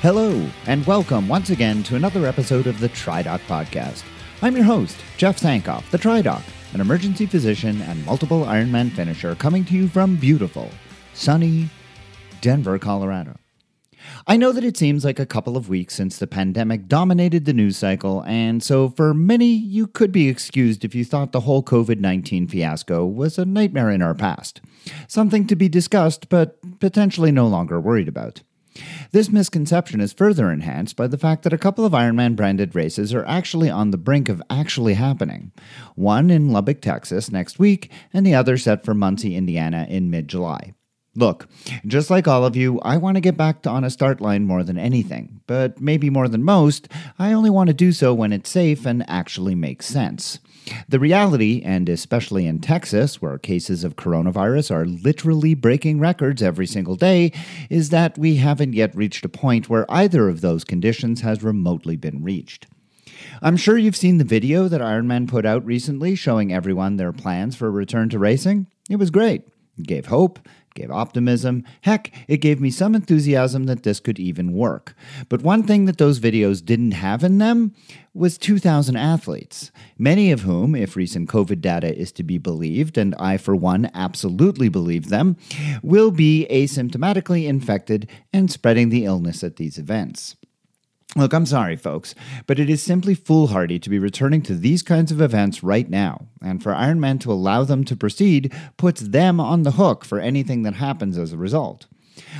Hello, and welcome once again to another episode of the TriDoc Podcast. I'm your host, Jeff Sankoff, the TriDoc, an emergency physician and multiple Ironman finisher coming to you from beautiful, sunny Denver, Colorado. I know that it seems like a couple of weeks since the pandemic dominated the news cycle, and so for many, you could be excused if you thought the whole COVID 19 fiasco was a nightmare in our past. Something to be discussed, but potentially no longer worried about. This misconception is further enhanced by the fact that a couple of Ironman branded races are actually on the brink of actually happening. One in Lubbock, Texas next week, and the other set for Muncie, Indiana in mid July. Look, just like all of you, I want to get back to on a start line more than anything, but maybe more than most, I only want to do so when it's safe and actually makes sense. The reality, and especially in Texas, where cases of coronavirus are literally breaking records every single day, is that we haven't yet reached a point where either of those conditions has remotely been reached. I'm sure you've seen the video that Ironman put out recently showing everyone their plans for a return to racing. It was great. It gave hope, gave optimism. Heck, it gave me some enthusiasm that this could even work. But one thing that those videos didn't have in them was 2,000 athletes, many of whom, if recent COVID data is to be believed, and I for one absolutely believe them, will be asymptomatically infected and spreading the illness at these events. Look, I'm sorry, folks, but it is simply foolhardy to be returning to these kinds of events right now, and for Ironman to allow them to proceed puts them on the hook for anything that happens as a result.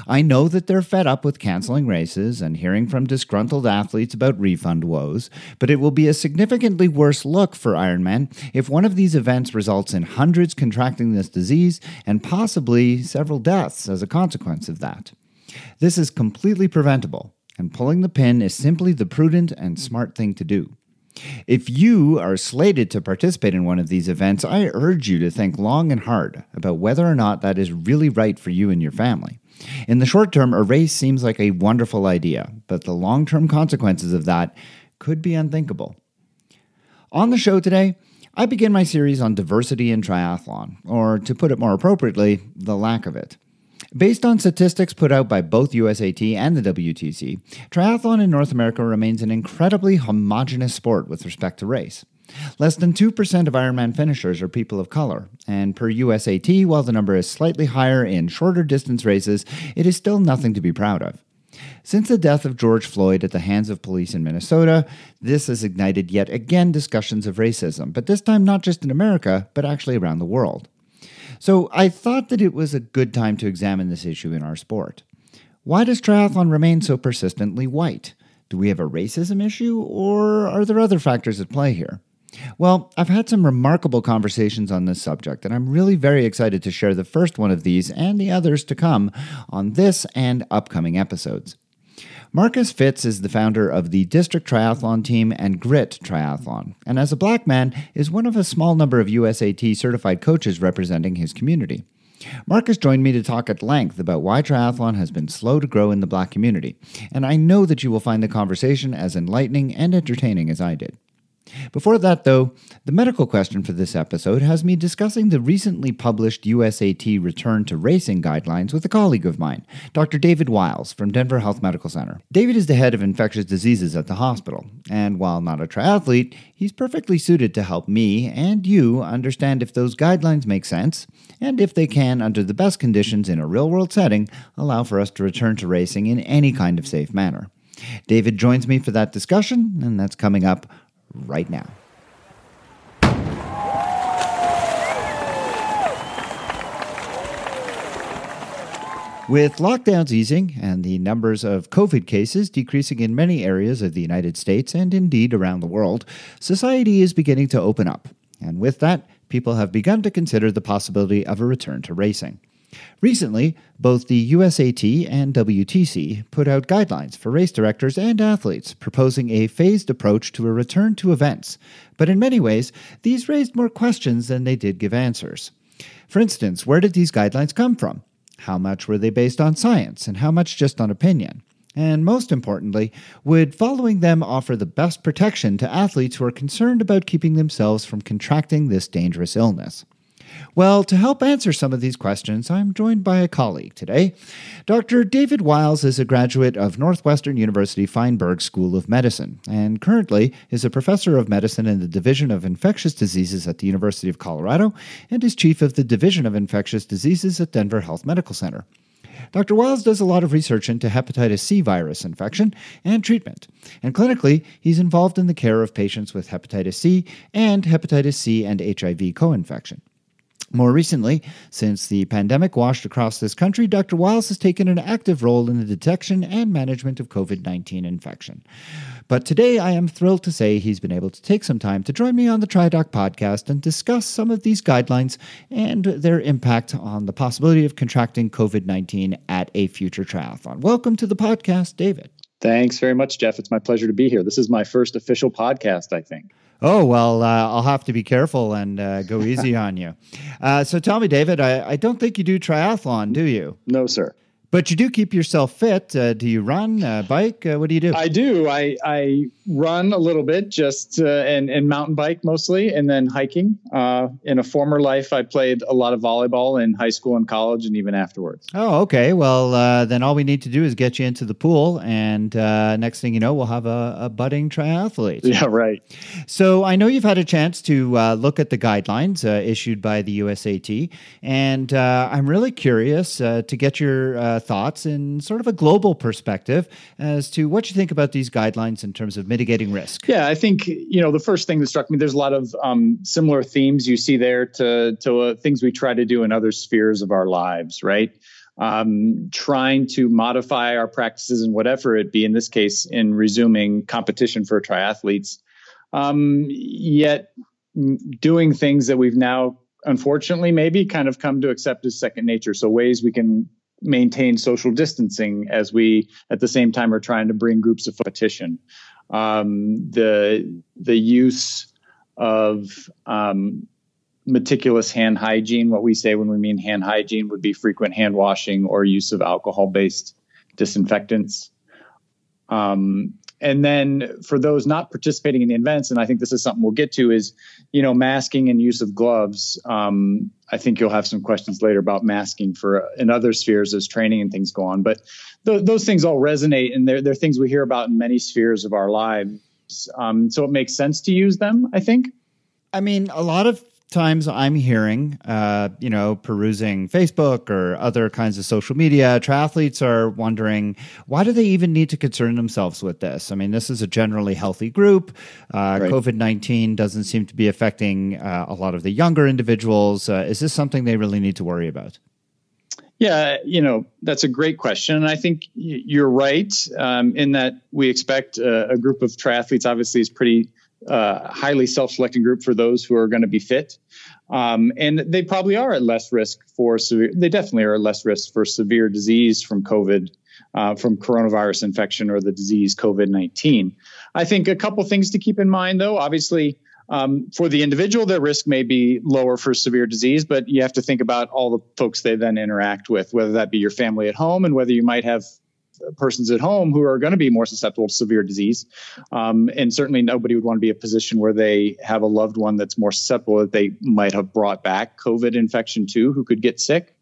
I know that they're fed up with canceling races and hearing from disgruntled athletes about refund woes, but it will be a significantly worse look for Ironman if one of these events results in hundreds contracting this disease and possibly several deaths as a consequence of that. This is completely preventable and pulling the pin is simply the prudent and smart thing to do. If you are slated to participate in one of these events, I urge you to think long and hard about whether or not that is really right for you and your family. In the short term, a race seems like a wonderful idea, but the long term consequences of that could be unthinkable. On the show today, I begin my series on diversity in triathlon, or to put it more appropriately, the lack of it. Based on statistics put out by both USAT and the WTC, triathlon in North America remains an incredibly homogenous sport with respect to race. Less than 2% of Ironman finishers are people of color, and per USAT, while the number is slightly higher in shorter distance races, it is still nothing to be proud of. Since the death of George Floyd at the hands of police in Minnesota, this has ignited yet again discussions of racism, but this time not just in America, but actually around the world. So I thought that it was a good time to examine this issue in our sport. Why does triathlon remain so persistently white? Do we have a racism issue, or are there other factors at play here? Well, I've had some remarkable conversations on this subject, and I'm really very excited to share the first one of these and the others to come on this and upcoming episodes. Marcus Fitz is the founder of the District Triathlon Team and Grit Triathlon, and as a black man, is one of a small number of USAT certified coaches representing his community. Marcus joined me to talk at length about why triathlon has been slow to grow in the black community, and I know that you will find the conversation as enlightening and entertaining as I did. Before that, though, the medical question for this episode has me discussing the recently published USAT Return to Racing guidelines with a colleague of mine, Dr. David Wyles from Denver Health Medical Center. David is the head of infectious diseases at the hospital, and while not a triathlete, he's perfectly suited to help me and you understand if those guidelines make sense, and if they can, under the best conditions in a real world setting, allow for us to return to racing in any kind of safe manner. David joins me for that discussion, and that's coming up right now. With lockdowns easing and the numbers of COVID cases decreasing in many areas of the United States and indeed around the world, society is beginning to open up. And with that, people have begun to consider the possibility of a return to racing. Recently, both the USAT and WTC put out guidelines for race directors and athletes proposing a phased approach to a return to events, but in many ways, these raised more questions than they did give answers. For instance, where did these guidelines come from? How much were they based on science, and how much just on opinion? And most importantly, would following them offer the best protection to athletes who are concerned about keeping themselves from contracting this dangerous illness? Well, to help answer some of these questions, I'm joined by a colleague today. Dr. David Wyles is a graduate of Northwestern University Feinberg School of Medicine and currently is a professor of medicine in the Division of Infectious Diseases at the University of Colorado and is chief of the Division of Infectious Diseases at Denver Health Medical Center. Dr. Wyles does a lot of research into hepatitis C virus infection and treatment. And clinically, he's involved in the care of patients with hepatitis C and hepatitis C and HIV co infection. More recently, since the pandemic washed across this country, Dr. Wyles has taken an active role in the detection and management of COVID 19 infection. But today I am thrilled to say he's been able to take some time to join me on the TriDoc podcast and discuss some of these guidelines and their impact on the possibility of contracting COVID 19 at a future triathlon. Welcome to the podcast, David. Thanks very much, Jeff. It's my pleasure to be here. This is my first official podcast, I think. Oh, well, uh, I'll have to be careful and uh, go easy on you. Uh, so tell me, David, I, I, don't think you do triathlon, do you? No, sir. But you do keep yourself fit. Uh, do you run, uh, bike? Uh, what do you do? I do. I, I run a little bit, just uh, and and mountain bike mostly, and then hiking. Uh, in a former life, I played a lot of volleyball in high school and college, and even afterwards. Oh, okay. Well, uh, then all we need to do is get you into the pool, and next thing you know, we'll have a, a, budding triathlete. Yeah, right. So I know you've had a chance to look at the guidelines issued by the USAT, and I'm really curious to get your thoughts in sort of a global perspective as to what you think about these guidelines in terms of mitigating risk. Yeah, I think you know the first thing that struck me. There's a lot of um, similar themes you see there to to uh, things we try to do in other spheres of our lives, right? Um, trying to modify our practices and whatever it be. In this case, in resuming competition for triathletes, um, yet doing things that we've now unfortunately maybe kind of come to accept as second nature so ways we can maintain social distancing as we at the same time are trying to bring groups of competition. Um, the the use of um, meticulous hand hygiene, what we say when we mean hand hygiene, would be frequent hand washing or use of alcohol based disinfectants. Um, and then for those not participating in the events, and I think this is something we'll get to, is you know masking and use of gloves. Um, I think you'll have some questions later about masking for in other spheres as training and things go on. But th- those things all resonate, and they're they're things we hear about in many spheres of our lives. Um, so it makes sense to use them. I think. I mean, a lot of times I'm hearing, uh, you know, perusing Facebook or other kinds of social media, triathletes are wondering why do they even need to concern themselves with this? I mean, this is a generally healthy group. Uh, right. COVID 19 doesn't seem to be affecting uh, a lot of the younger individuals. Uh, is this something they really need to worry about? Yeah, you know, that's a great question. And I think you're right um, in that we expect a, a group of triathletes, obviously, is pretty uh, highly self-selecting group for those who are going to be fit. Um, and they probably are at less risk for severe, they definitely are at less risk for severe disease from COVID, uh, from coronavirus infection or the disease COVID 19. I think a couple things to keep in mind, though. Obviously, um, for the individual, their risk may be lower for severe disease, but you have to think about all the folks they then interact with, whether that be your family at home and whether you might have persons at home who are going to be more susceptible to severe disease. Um, and certainly nobody would want to be in a position where they have a loved one that's more susceptible that they might have brought back COVID infection to who could get sick.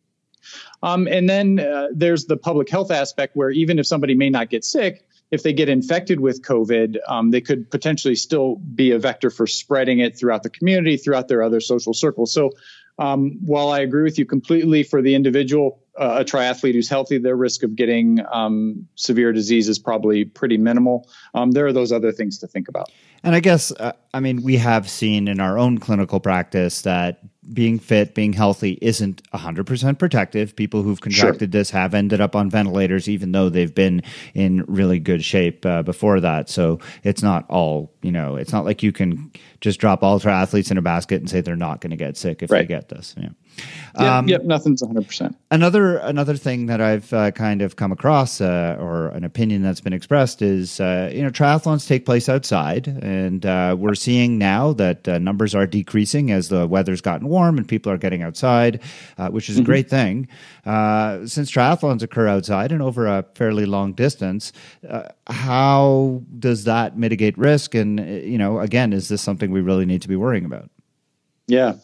Um, and then uh, there's the public health aspect where even if somebody may not get sick, if they get infected with COVID, um, they could potentially still be a vector for spreading it throughout the community, throughout their other social circles. So um, while I agree with you completely for the individual, uh, a triathlete who's healthy, their risk of getting um, severe disease is probably pretty minimal. Um, there are those other things to think about. And I guess, uh, I mean, we have seen in our own clinical practice that being fit, being healthy isn't 100% protective. People who've contracted sure. this have ended up on ventilators, even though they've been in really good shape uh, before that. So it's not all, you know, it's not like you can just drop all triathletes in a basket and say they're not going to get sick if right. they get this. Yeah. Um, yep, nothing's 100%. Another another thing that I've uh, kind of come across, uh, or an opinion that's been expressed, is uh, you know triathlons take place outside, and uh, we're seeing now that uh, numbers are decreasing as the weather's gotten warm and people are getting outside, uh, which is mm-hmm. a great thing. since triathlons occur outside and over a fairly long distance, how does that mitigate risk? And you know, again, is this something we really need to be worrying about? Yeah,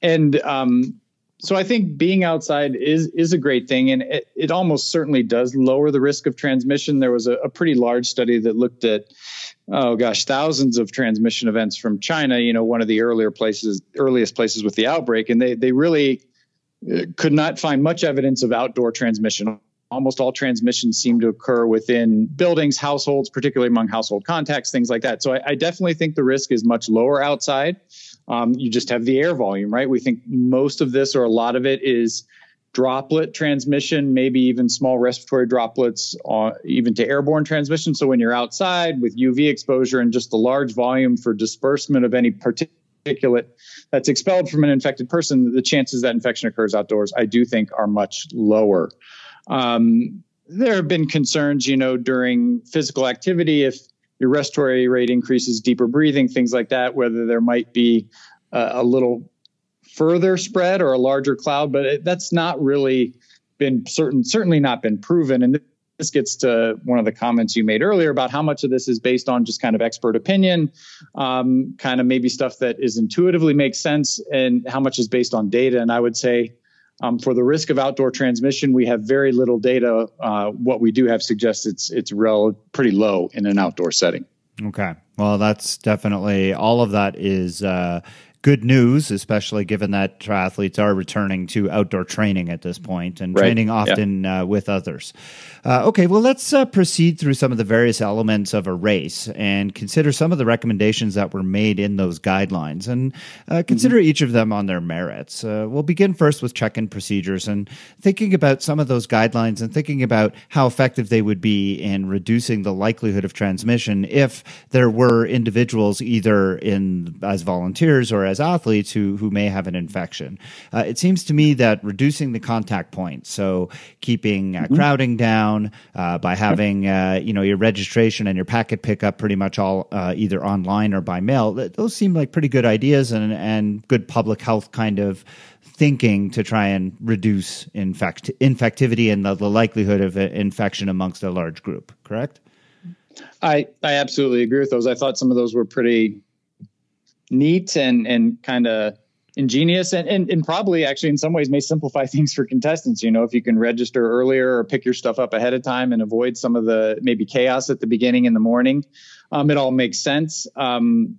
and um, so I think being outside is is a great thing, and it, it almost certainly does lower the risk of transmission. There was a, a pretty large study that looked at oh gosh, thousands of transmission events from China. You know, one of the earlier places, earliest places with the outbreak, and they they really uh, could not find much evidence of outdoor transmission. Almost all transmissions seem to occur within buildings, households, particularly among household contacts, things like that. So I, I definitely think the risk is much lower outside. Um, you just have the air volume, right? We think most of this or a lot of it is droplet transmission, maybe even small respiratory droplets, uh, even to airborne transmission. So when you're outside with UV exposure and just the large volume for disbursement of any particulate that's expelled from an infected person, the chances that infection occurs outdoors, I do think, are much lower. Um, there have been concerns, you know, during physical activity if your respiratory rate increases, deeper breathing, things like that, whether there might be uh, a little further spread or a larger cloud, but it, that's not really been certain, certainly not been proven. And this gets to one of the comments you made earlier about how much of this is based on just kind of expert opinion, um, kind of maybe stuff that is intuitively makes sense, and how much is based on data. And I would say um, for the risk of outdoor transmission, we have very little data. Uh, what we do have suggests it's it's rel- pretty low in an outdoor setting. Okay, well, that's definitely all of that is uh, good news, especially given that triathletes are returning to outdoor training at this point and right. training often yeah. uh, with others. Uh, okay, well, let's uh, proceed through some of the various elements of a race and consider some of the recommendations that were made in those guidelines and uh, consider mm-hmm. each of them on their merits. Uh, we'll begin first with check in procedures and thinking about some of those guidelines and thinking about how effective they would be in reducing the likelihood of transmission if there were individuals either in as volunteers or as athletes who, who may have an infection. Uh, it seems to me that reducing the contact points, so keeping mm-hmm. crowding down, down uh, by having uh, you know your registration and your packet pickup pretty much all uh, either online or by mail. Those seem like pretty good ideas and and good public health kind of thinking to try and reduce infect infectivity and the, the likelihood of infection amongst a large group. Correct. I I absolutely agree with those. I thought some of those were pretty neat and and kind of ingenious and, and, and probably actually in some ways may simplify things for contestants. You know if you can register earlier or pick your stuff up ahead of time and avoid some of the maybe chaos at the beginning in the morning um, it all makes sense. Um,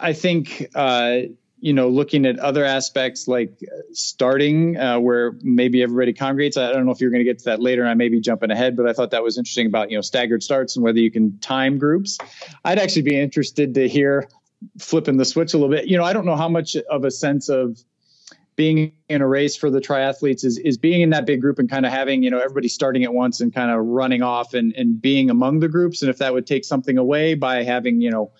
i think uh, you know looking at other aspects like starting uh, where maybe everybody congregates i don't know if you're going to get to that later i may be jumping ahead but i thought that was interesting about you know staggered starts and whether you can time groups. I'd actually be interested to hear flipping the switch a little bit. You know, I don't know how much of a sense of being in a race for the triathletes is is being in that big group and kind of having you know everybody starting at once and kind of running off and and being among the groups and if that would take something away by having you know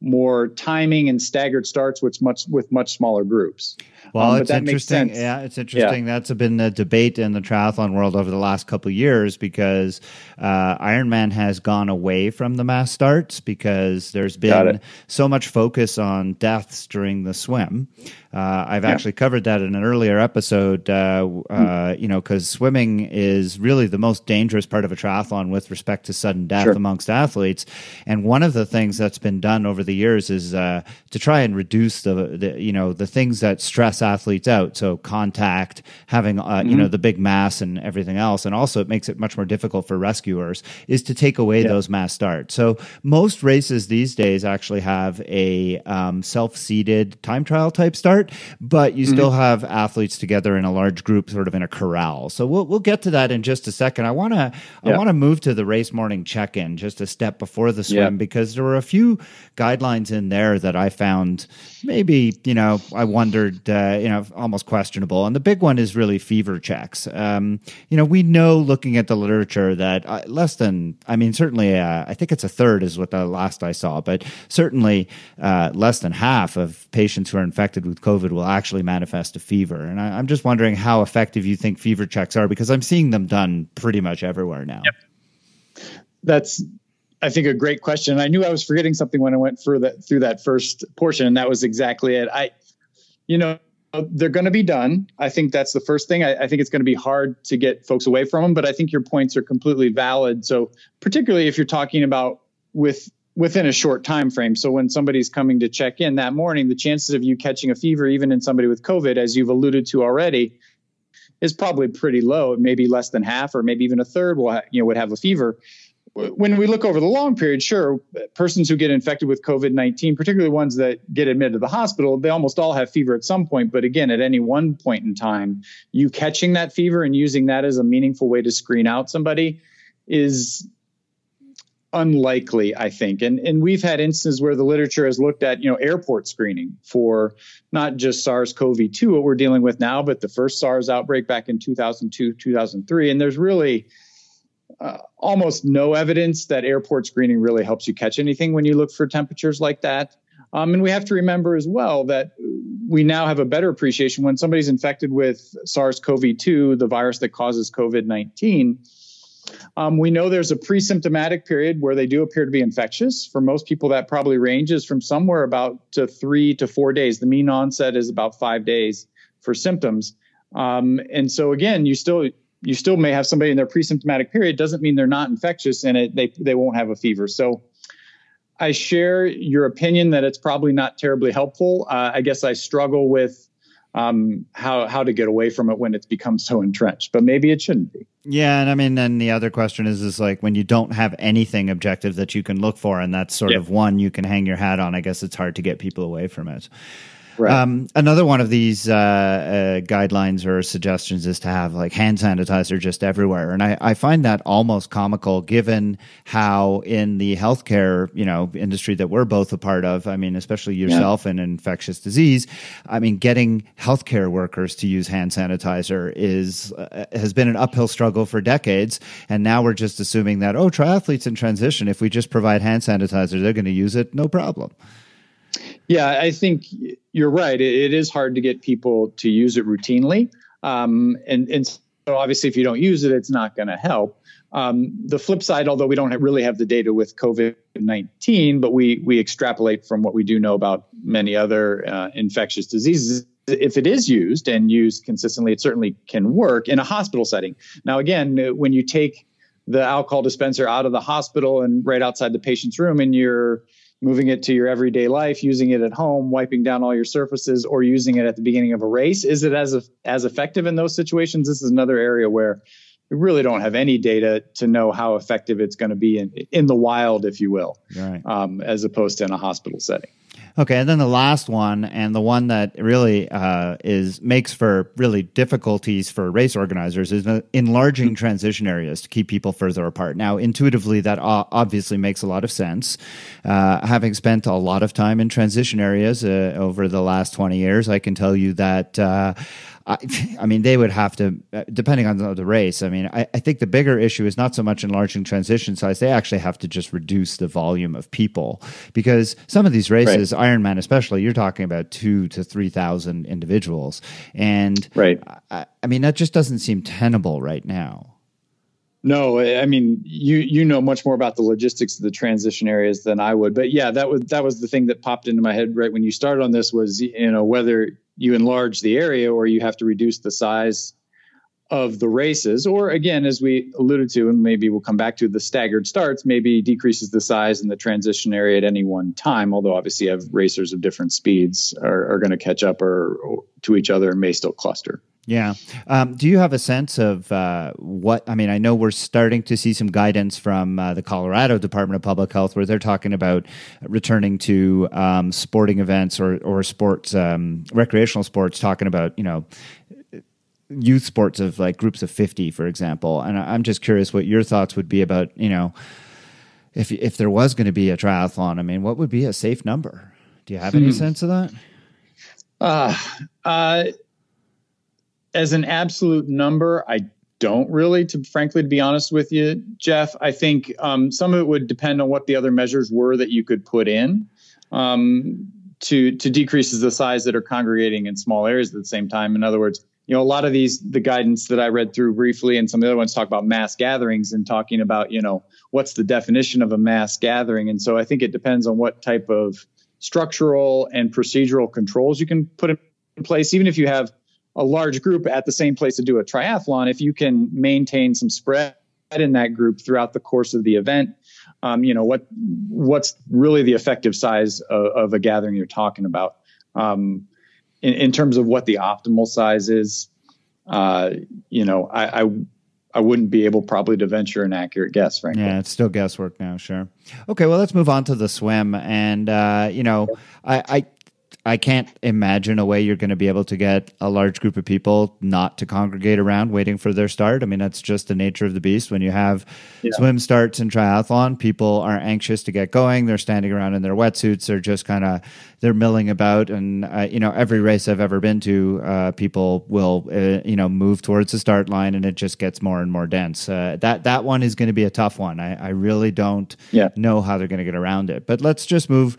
more timing and staggered starts with much with much smaller groups. Well, um, it's interesting. Yeah, it's interesting. Yeah. That's been a debate in the triathlon world over the last couple of years because uh, Ironman has gone away from the mass starts because there's been so much focus on deaths during the swim. Uh, I've yeah. actually covered that in an earlier episode. Uh, uh, you know, because swimming is really the most dangerous part of a triathlon with respect to sudden death sure. amongst athletes. And one of the things that's been done over the years is uh, to try and reduce the, the, you know the things that stress athletes out. So contact, having mm-hmm. you know mm-hmm. the big mass and everything else, and also it makes it much more difficult for rescuers is to take away yeah. those mass starts. So most races these days actually have a um, self-seeded time trial type start but you mm-hmm. still have athletes together in a large group, sort of in a corral. So we'll we'll get to that in just a second. I want to yeah. I want to move to the race morning check in just a step before the swim yeah. because there were a few guidelines in there that I found maybe you know I wondered uh, you know almost questionable. And the big one is really fever checks. Um, you know we know looking at the literature that uh, less than I mean certainly uh, I think it's a third is what the last I saw, but certainly uh, less than half of patients who are infected with COVID COVID will actually manifest a fever. And I, am just wondering how effective you think fever checks are because I'm seeing them done pretty much everywhere now. Yep. That's, I think, a great question. I knew I was forgetting something when I went through that through that first portion, and that was exactly it. I, you know, Uh, they're going to be done. I think that's the first thing. I, I think it's going to be hard to get folks away from them, but I think your points are completely valid. So, particularly if you're talking about with within a short time frame. So when somebody's coming to check in that morning, the chances of you catching a fever, even in somebody with COVID, as you've alluded to already, is probably pretty low. Maybe less than half, or maybe even a third will ha- you know would have a fever. When we look over the long period, sure, persons who get infected with COVID 19, particularly ones that get admitted to the hospital, they almost all have fever at some point. But again, at any one point in time, you catching that fever and using that as a meaningful way to screen out somebody is unlikely, I think. And and we've had instances where the literature has looked at, you know, airport screening for not just SARS-CoV-2, what we're dealing with now, but the first SARS outbreak back in 2002, 2003. And there's really uh, almost no evidence that airport screening really helps you catch anything when you look for temperatures like that. Um, and we have to remember as well that we now have a better appreciation when somebody's infected with SARS CoV 2, the virus that causes COVID 19 um, we know there's a pre-symptomatic period where they do appear to be infectious. For most people, that probably ranges from somewhere about to three to four days. The mean onset is about five days for symptoms. Um, and so again, you still you still may have somebody in their pre-symptomatic period. Doesn't mean they're not infectious and it, they they won't have a fever. So I share your opinion that it's probably not terribly helpful. Uh, I guess I struggle with um, how how to get away from it when it's become so entrenched. But maybe it shouldn't be. Yeah, and I mean, then the other question is, is like when you don't have anything objective that you can look for, and that's sort yeah. of one you can hang your hat on. I guess it's hard to get people away from it. Right. Um, another one of these uh, uh, guidelines or suggestions is to have like hand sanitizer just everywhere, and I, I, find that almost comical given how in the healthcare you know industry that we're both a part of. I mean, especially yourself yeah. in infectious disease. I mean, getting healthcare workers to use hand sanitizer is uh, has been an uphill struggle for decades, and now we're just assuming that oh, triathletes in transition, if we just provide hand sanitizer, they're going to use it, no problem. Yeah, I think you're right. It, it is hard to get people to use it routinely. Um, and, and so obviously, if you don't use it, it's not going to help. Um, the flip side, although we don't have, really have the data with COVID 19, but we, we extrapolate from what we do know about many other uh, infectious diseases. If it is used and used consistently, it certainly can work in a hospital setting. Now, again, when you take the alcohol dispenser out of the hospital and right outside the patient's room and you're moving it to your everyday life, using it at home, wiping down all your surfaces, or using it at the beginning of a race? Is it as as effective in those situations? This is another area where we really don't have any data to know how effective it's going to be in in the wild, if you will, right. um, as opposed to in a hospital setting. Okay, and then the last one, and the one that really uh, is makes for really difficulties for race organizers, is enlarging transition areas to keep people further apart. Now, intuitively, that obviously makes a lot of sense. Uh, having spent a lot of time in transition areas uh, over the last twenty years, I can tell you that uh, I, I mean, they would have to, uh, depending on the, race. I mean, I, I, think the bigger issue is not so much enlarging transition size. They actually have to just reduce the volume of people because some of these races, right. Ironman especially, you're talking about two to 3,000 individuals. And right. I, I mean, that just doesn't seem tenable right now. No, I mean you you know much more about the logistics of the transition areas than I would. But yeah, that was that was the thing that popped into my head right when you started on this was you know whether you enlarge the area or you have to reduce the size of the races or again as we alluded to and maybe we'll come back to the staggered starts maybe decreases the size in the transition area at any one time although obviously you have racers of different speeds are, are going to catch up or, or to each other and may still cluster yeah. Um, do you have a sense of uh, what? I mean, I know we're starting to see some guidance from uh, the Colorado Department of Public Health where they're talking about returning to um, sporting events or, or sports, um, recreational sports, talking about, you know, youth sports of like groups of 50, for example. And I'm just curious what your thoughts would be about, you know, if, if there was going to be a triathlon, I mean, what would be a safe number? Do you have any hmm. sense of that? Uh, uh, as an absolute number, I don't really, to frankly, to be honest with you, Jeff. I think um, some of it would depend on what the other measures were that you could put in um, to to decreases the size that are congregating in small areas at the same time. In other words, you know, a lot of these the guidance that I read through briefly, and some of the other ones talk about mass gatherings and talking about you know what's the definition of a mass gathering. And so I think it depends on what type of structural and procedural controls you can put in place, even if you have a large group at the same place to do a triathlon, if you can maintain some spread in that group throughout the course of the event, Um, you know what what's really the effective size of, of a gathering you're talking about um, in, in, terms of what the optimal size is. Uh, you know, I, I I wouldn't be able probably to venture an accurate guess, frankly. Yeah, it's still guesswork now, sure. Okay, well, let's move on to the swim. And, uh, you know, I, I I can't imagine a way you're going to be able to get a large group of people not to congregate around waiting for their start. I mean, that's just the nature of the beast. When you have yeah. swim starts and triathlon, people are anxious to get going. They're standing around in their wetsuits. They're just kind of they're milling about. And uh, you know, every race I've ever been to, uh, people will uh, you know move towards the start line, and it just gets more and more dense. Uh, that that one is going to be a tough one. I, I really don't yeah. know how they're going to get around it. But let's just move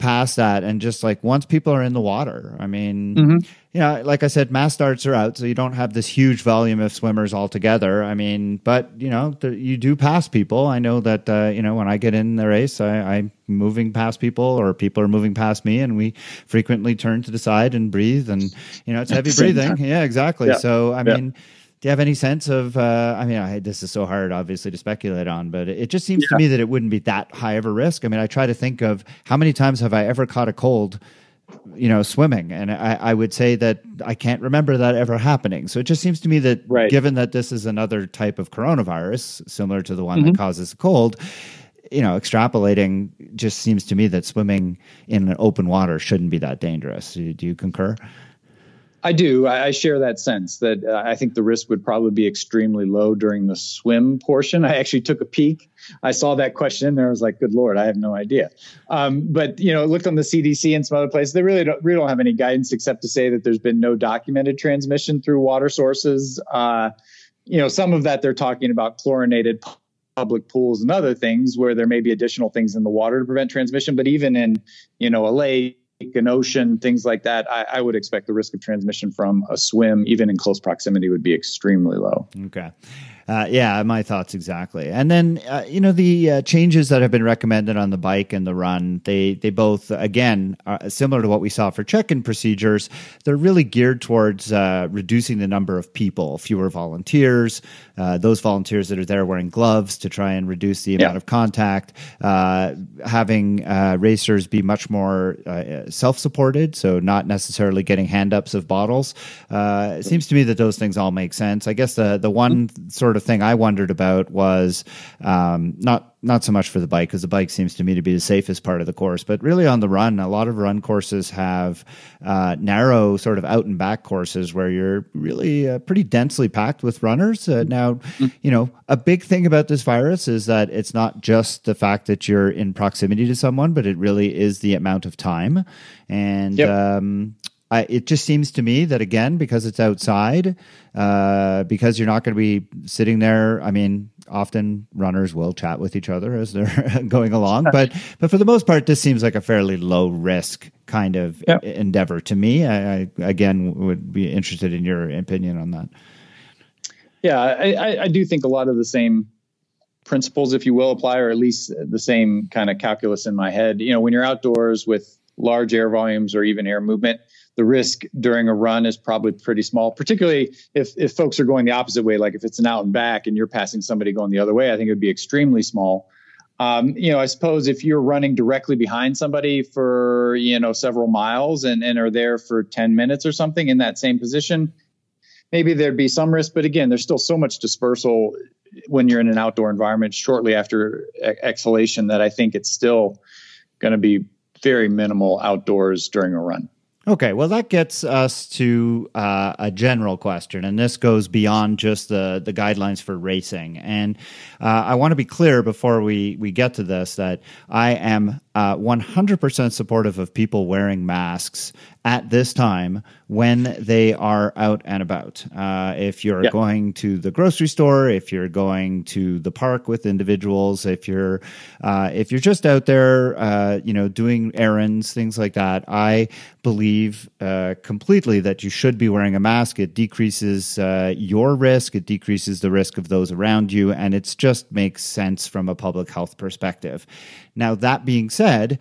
past that and just like once people are in the water i mean mm-hmm. you know like i said mass starts are out so you don't have this huge volume of swimmers all together i mean but you know the, you do pass people i know that uh, you know when i get in the race I, i'm moving past people or people are moving past me and we frequently turn to the side and breathe and you know it's heavy breathing yeah exactly yeah. so i yeah. mean do you have any sense of? Uh, I mean, I, this is so hard, obviously, to speculate on, but it, just seems yeah. to me that it wouldn't be that high of a risk. I mean, I try to think of how many times have I ever caught a cold, you know, swimming, and I, I would say that I can't remember that ever happening. So it just seems to me that, right. given that this is another type of coronavirus similar to the one mm-hmm. that causes a cold, you know, extrapolating just seems to me that swimming in open water shouldn't be that dangerous. Do you concur? I do. I, share that sense that uh, I think the risk would probably be extremely low during the swim portion. I actually took a peek. I saw that question there. I was like, "Good lord, I have no idea." Um, but you know, looked on the CDC and some other places. They really don't, really don't have any guidance except to say that there's been no documented transmission through water sources. Uh, you know, some of that they're talking about chlorinated public pools and other things where there may be additional things in the water to prevent transmission. But even in you know a lake an ocean, things like that, I, I, would expect the risk of transmission from a swim, even in close proximity, would be extremely low. Okay. Uh, yeah, my thoughts exactly. And then uh, you know the uh, changes that have been recommended on the bike and the run, they they both again are similar to what we saw for check-in procedures. They're really geared towards uh, reducing the number of people, fewer volunteers, uh, those volunteers that are there wearing gloves to try and reduce the amount yeah. of contact, uh, having racers be much more self-supported, so not necessarily getting hand-ups of bottles. it seems to me that those things all make sense. I guess the the one mm-hmm. sort of of thing I wondered about was um, not not so much for the bike because the bike seems to me to be the safest part of the course, but really on the run, a lot of run courses have uh, narrow sort of out and back courses where you're really uh, pretty densely packed with runners. Uh, now, mm-hmm. you know, a big thing about this virus is that it's not just the fact that you're in proximity to someone, but it really is the amount of time. And yep. um, I, it just seems to me that again, because it's outside, uh, because you're not going to be sitting there. I mean, often runners will chat with each other as they're going along, but but for the most part, this seems like a fairly low risk kind of yep. endeavor to me. I, I, again would be interested in your opinion on that. Yeah, I, I do think a lot of the same principles, if you will, apply, or at least the same kind of calculus in my head. You know, when you're outdoors with large air volumes or even air movement the risk during a run is probably pretty small, particularly if, if folks are going the opposite way, like if it's an out and back and you're passing somebody going the other way, I think it would be extremely small. Um, you know, I suppose if you're running directly behind somebody for, you know, several miles and, and are there for 10 minutes or something in that same position, maybe there'd be some risk. But again, there's still so much dispersal when you're in an outdoor environment shortly after exhalation that I think it's still going to be very minimal outdoors during a run. Okay, well, that gets us to uh, a general question, and this goes beyond just the, the guidelines for racing. And uh, I want to be clear before we, we get to this that I am uh, 100% supportive of people wearing masks at this time when they are out and about. Uh, if you're yep. going to the grocery store, if you're going to the park with individuals, if you're uh, if you're just out there, uh, you know, doing errands, things like that, I believe uh, completely that you should be wearing a mask. It decreases uh, your risk, it decreases the risk of those around you, and it just makes sense from a public health perspective. Now, that being said,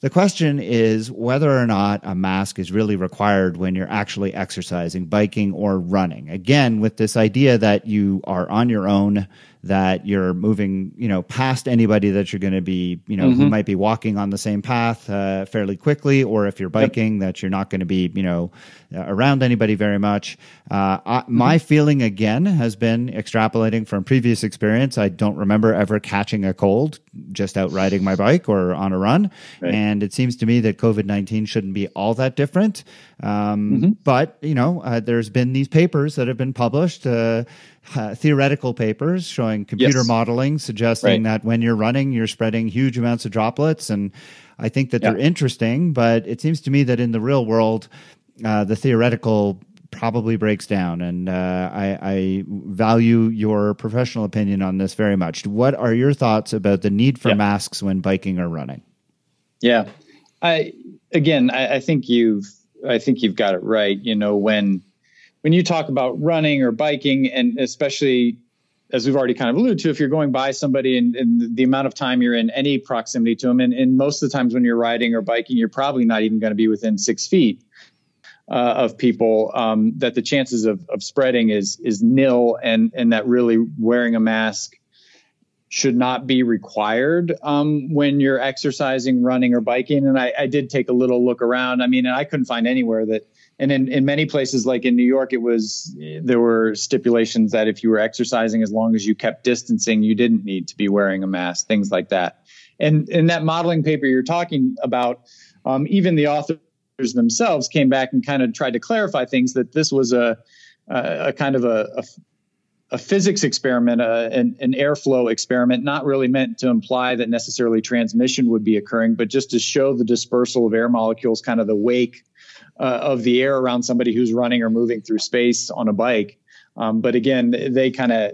the question is whether or not a mask is really required when you're actually exercising, biking, or running. Again, with this idea that you are on your own, that you're moving, you know, past anybody that you're going to be, you know, mm-hmm. who might be walking on the same path uh, fairly quickly, or if you're biking, yep. that you're not going to be, you know, around anybody very much. Uh, I, mm-hmm. My feeling again has been extrapolating from previous experience. I don't remember ever catching a cold just out riding my bike or on a run, right. and it seems to me that COVID nineteen shouldn't be all that different. Um, mm-hmm. But you know, uh, there's been these papers that have been published. Uh, theoretical papers showing computer yes. modeling suggesting right. that when you're running, you're spreading huge amounts of droplets. And I think that yeah. they're interesting, but it seems to me that in the real world, uh, the theoretical probably breaks down. And uh, I, I, value your professional opinion on this very much. What are your thoughts about the need for yeah. masks when biking or running? Yeah, I again, I, I think you've I think you've got it right. You know when when you talk about running or biking, and especially as we've already kind of alluded to, if you're going by somebody and, and the amount of time you're in any proximity to them, and, and, most of the times when you're riding or biking, you're probably not even going to be within six feet uh, of people. Um, that the chances of, of spreading is is nil, and and that really wearing a mask should not be required um, when you're exercising, running, or biking. And I, I did take a little look around. I mean, and I couldn't find anywhere that and in, in many places like in new york it was there were stipulations that if you were exercising as long as you kept distancing you didn't need to be wearing a mask things like that. And in that modeling paper you're talking about um, even the authors themselves came back and kind of tried to clarify things that this was a, a, kind of a, a a physics experiment, uh, an, an, airflow experiment, not really meant to imply that necessarily transmission would be occurring, but just to show the dispersal of air molecules, kind of the wake uh, of the air around somebody who's running or moving through space on a bike. Um, but again, they kind of,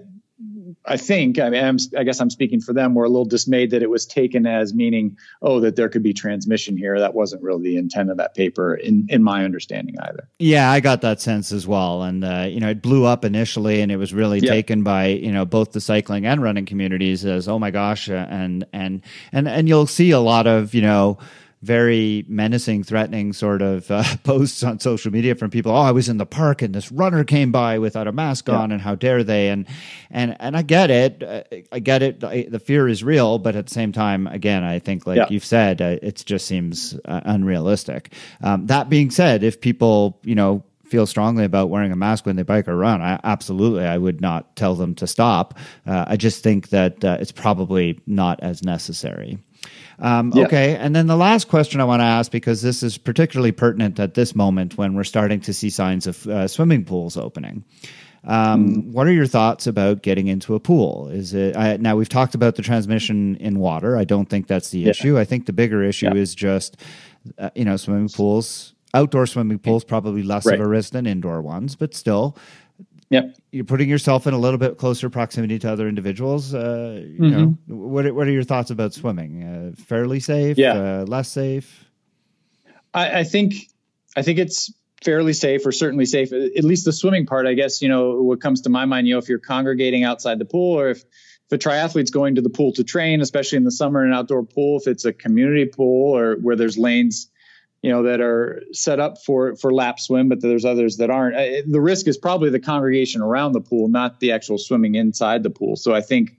I think, I mean, I'm, i guess I'm speaking for them. We're a little dismayed that it was taken as meaning, oh, that there could be transmission here. That wasn't really the intent of that paper, in in my understanding either. Yeah, I got that sense as well. And uh, you know, it blew up initially, and it was really taken by you know both the cycling and running communities as, oh my gosh, uh, and and and and you'll see a lot of you know very menacing, threatening sort of uh, posts on social media from people. Oh, I was in the park and this runner came by without a mask yeah. on, and how dare they? And and and I get it. Uh, I get it. The fear is real, but at the same time, again, I think, like yeah. you've said, uh, it just seems uh, unrealistic. Um, that being said, if people, you know, feel strongly about wearing a mask when they bike or run, I, absolutely, I would not tell them to stop. Uh, I just think that uh, it's probably not as necessary. Um, yeah. Okay. And then the last question I want to ask, because this is particularly pertinent at this moment when we're starting to see signs of uh, swimming pools opening. Um, mm. What are your thoughts about getting into a pool? Is it I, now we've talked about the transmission in water? I don't think that's the yeah. issue. I think the bigger issue yeah. is just uh, you know swimming pools, outdoor swimming pools, probably less right. of a risk than indoor ones, but still, Yep. You're putting yourself in a little bit closer proximity to other individuals. Uh, you mm-hmm. know, what what are your thoughts about swimming? Uh, fairly safe? Yeah. Uh, less safe? I, I, think I think it's fairly safe, or certainly safe. At least the swimming part, I guess. You know, what comes to my mind, you know, if you're congregating outside the pool, or if if a triathlete's going to the pool to train, especially in the summer, in an outdoor pool, if it's a community pool or where there's lanes you know that are set up for for lap swim but there's others that aren't. The risk is probably the congregation around the pool not the actual swimming inside the pool. So i think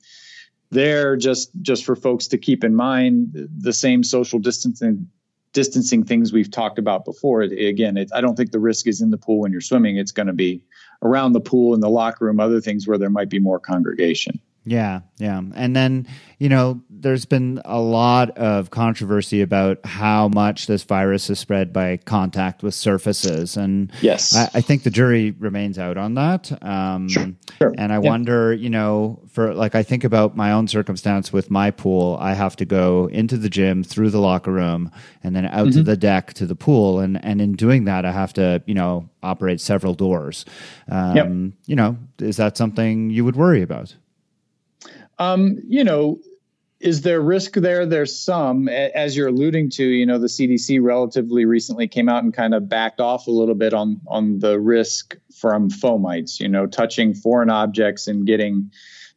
there just just for folks to keep in mind the same social distancing distancing things we've talked about before. Again it, i don't think the risk is in the pool when you're swimming. It's going to be around the pool in the locker room other things where there might be more congregation yeah, yeah. And then, you know, there's been a lot of controversy about how much this virus is spread by contact with surfaces. And yes, I, I think the jury remains out on that. Um, sure. Sure. And I yeah. wonder, you know, for like, I think about my own circumstance with my pool. I have to go into the gym, through the locker room, and then out mm-hmm. to the deck to the pool. And, and in doing that, I have to, you know, operate several doors. Um, yep. You know, is that something you would worry about? Um, you know, is there risk there? There's some, as you're alluding to. You know, the CDC relatively recently came out and kind of backed off a little bit on on the risk from fomites. You know, touching foreign objects and getting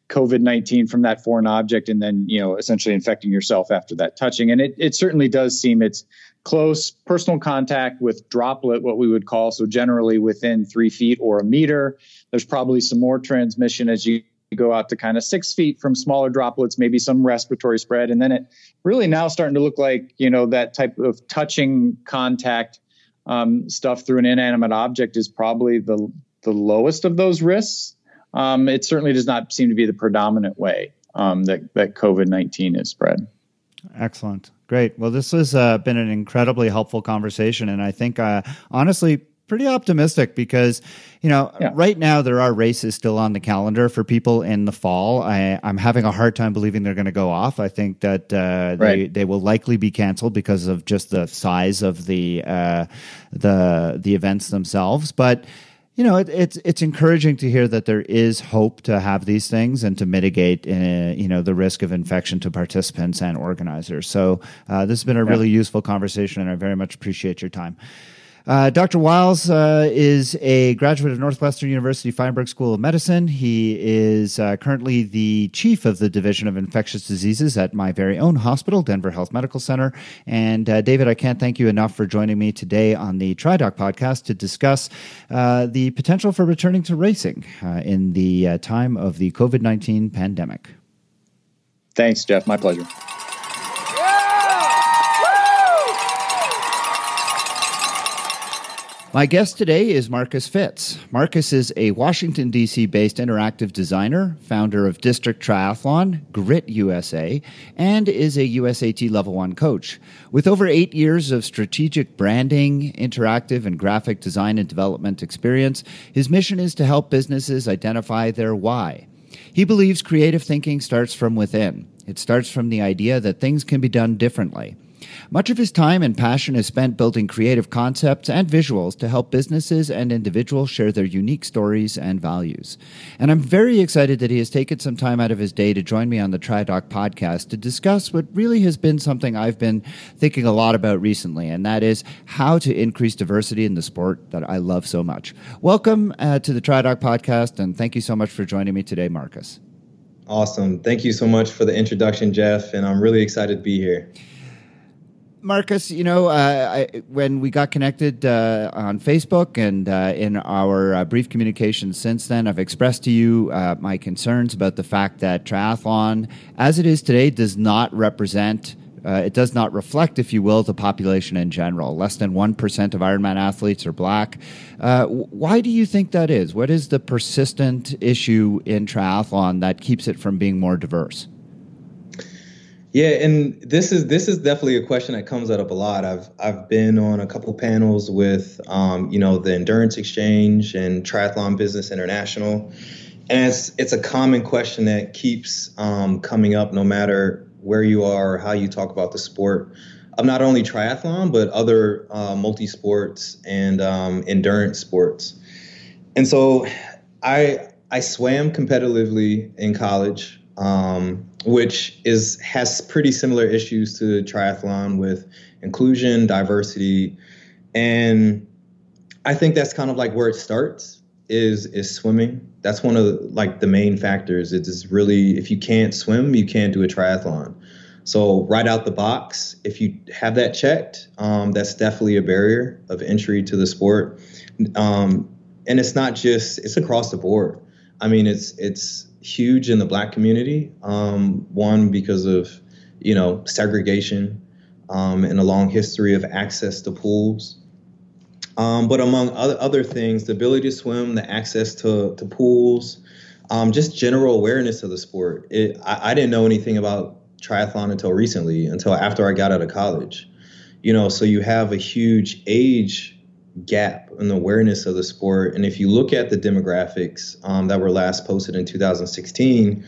COVID nineteen from that foreign object, and then you know, essentially infecting yourself after that touching. And it it certainly does seem it's close personal contact with droplet, what we would call so generally within three feet or a meter. There's probably some more transmission as you go out to kind of six feet from smaller droplets, maybe some respiratory spread. And then it really now starting to look like, you know, that type of touching contact um, stuff through an inanimate object is probably the, the lowest of those risks. Um, it certainly does not seem to be the predominant way um, that, that COVID 19 is spread. Excellent. Great. Well, this has uh, been an incredibly helpful conversation. And I think, uh, honestly, pretty optimistic because you know yeah. right now there are races still on the calendar for people in the fall I, am having a hard time believing they're going to go off i think that uh, right. they, they will likely be canceled because of just the size of the uh, the the events themselves but you know, it, it's it's encouraging to hear that there is hope to have these things and to mitigate, uh, you know, the risk of infection to participants and organizers. So uh, this has been a yeah. really useful conversation, and I very much appreciate your time. Uh, Dr. Wyles uh, is a graduate of Northwestern University Feinberg School of Medicine. He is uh, currently the chief of the Division of Infectious Diseases at my very own hospital, Denver Health Medical Center. And uh, David, I can't thank you enough for joining me today on the TriDoc podcast to discuss uh, the potential for returning to racing uh, in the time of the COVID 19 pandemic. Thanks, Jeff. My pleasure. My guest today is Marcus Fitz. Marcus is a Washington, D.C. based interactive designer, founder of District Triathlon, Grit USA, and is a USAT Level 1 coach. With over eight years of strategic branding, interactive, and graphic design and development experience, his mission is to help businesses identify their why. He believes creative thinking starts from within. It starts from the idea that things can be done differently. Much of his time and passion is spent building creative concepts and visuals to help businesses and individuals share their unique stories and values. And I'm very excited that he has taken some time out of his day to join me on the TriDoc podcast to discuss what really has been something I've been thinking a lot about recently, and that is how to increase diversity in the sport that I love so much. Welcome uh, to the TriDoc podcast, and thank you so much for joining me today, Marcus. Awesome. Thank you so much for the introduction, Jeff, and I'm really excited to be here. Marcus, you know, uh, I, when we got connected uh, on Facebook and uh, in our uh, brief communication since then, I've expressed to you uh, my concerns about the fact that triathlon, as it is today, does not represent. Uh, it does not reflect, if you will, the population in general. Less than 1% of Ironman athletes are black. why do you think that is? What is the persistent issue in triathlon that keeps it from being more diverse? Yeah, and this is this is definitely a question that comes up a lot. I've I've been on a couple panels with um, you know the Endurance Exchange and Triathlon Business International, and it's it's a common question that keeps um, coming up no matter where you are or how you talk about the sport of not only triathlon but other uh, multi sports and um, endurance sports. And so, I I swam competitively in college. Um, which is has pretty similar issues to triathlon with inclusion, diversity, and I think that's kind of like where it starts is is swimming. That's one of the, like the main factors. It is really if you can't swim, you can't do a triathlon. So right out the box, if you have that checked, um, that's definitely a barrier of entry to the sport. Um, and it's not just it's across the board. I mean, it's it's huge in the black community. Um, one because of you know segregation um, and a long history of access to pools. Um, but among other other things, the ability to swim, the access to to pools, um, just general awareness of the sport. It, I, I didn't know anything about triathlon until recently, until after I got out of college. You know, so you have a huge age gap in the awareness of the sport. And if you look at the demographics um, that were last posted in 2016,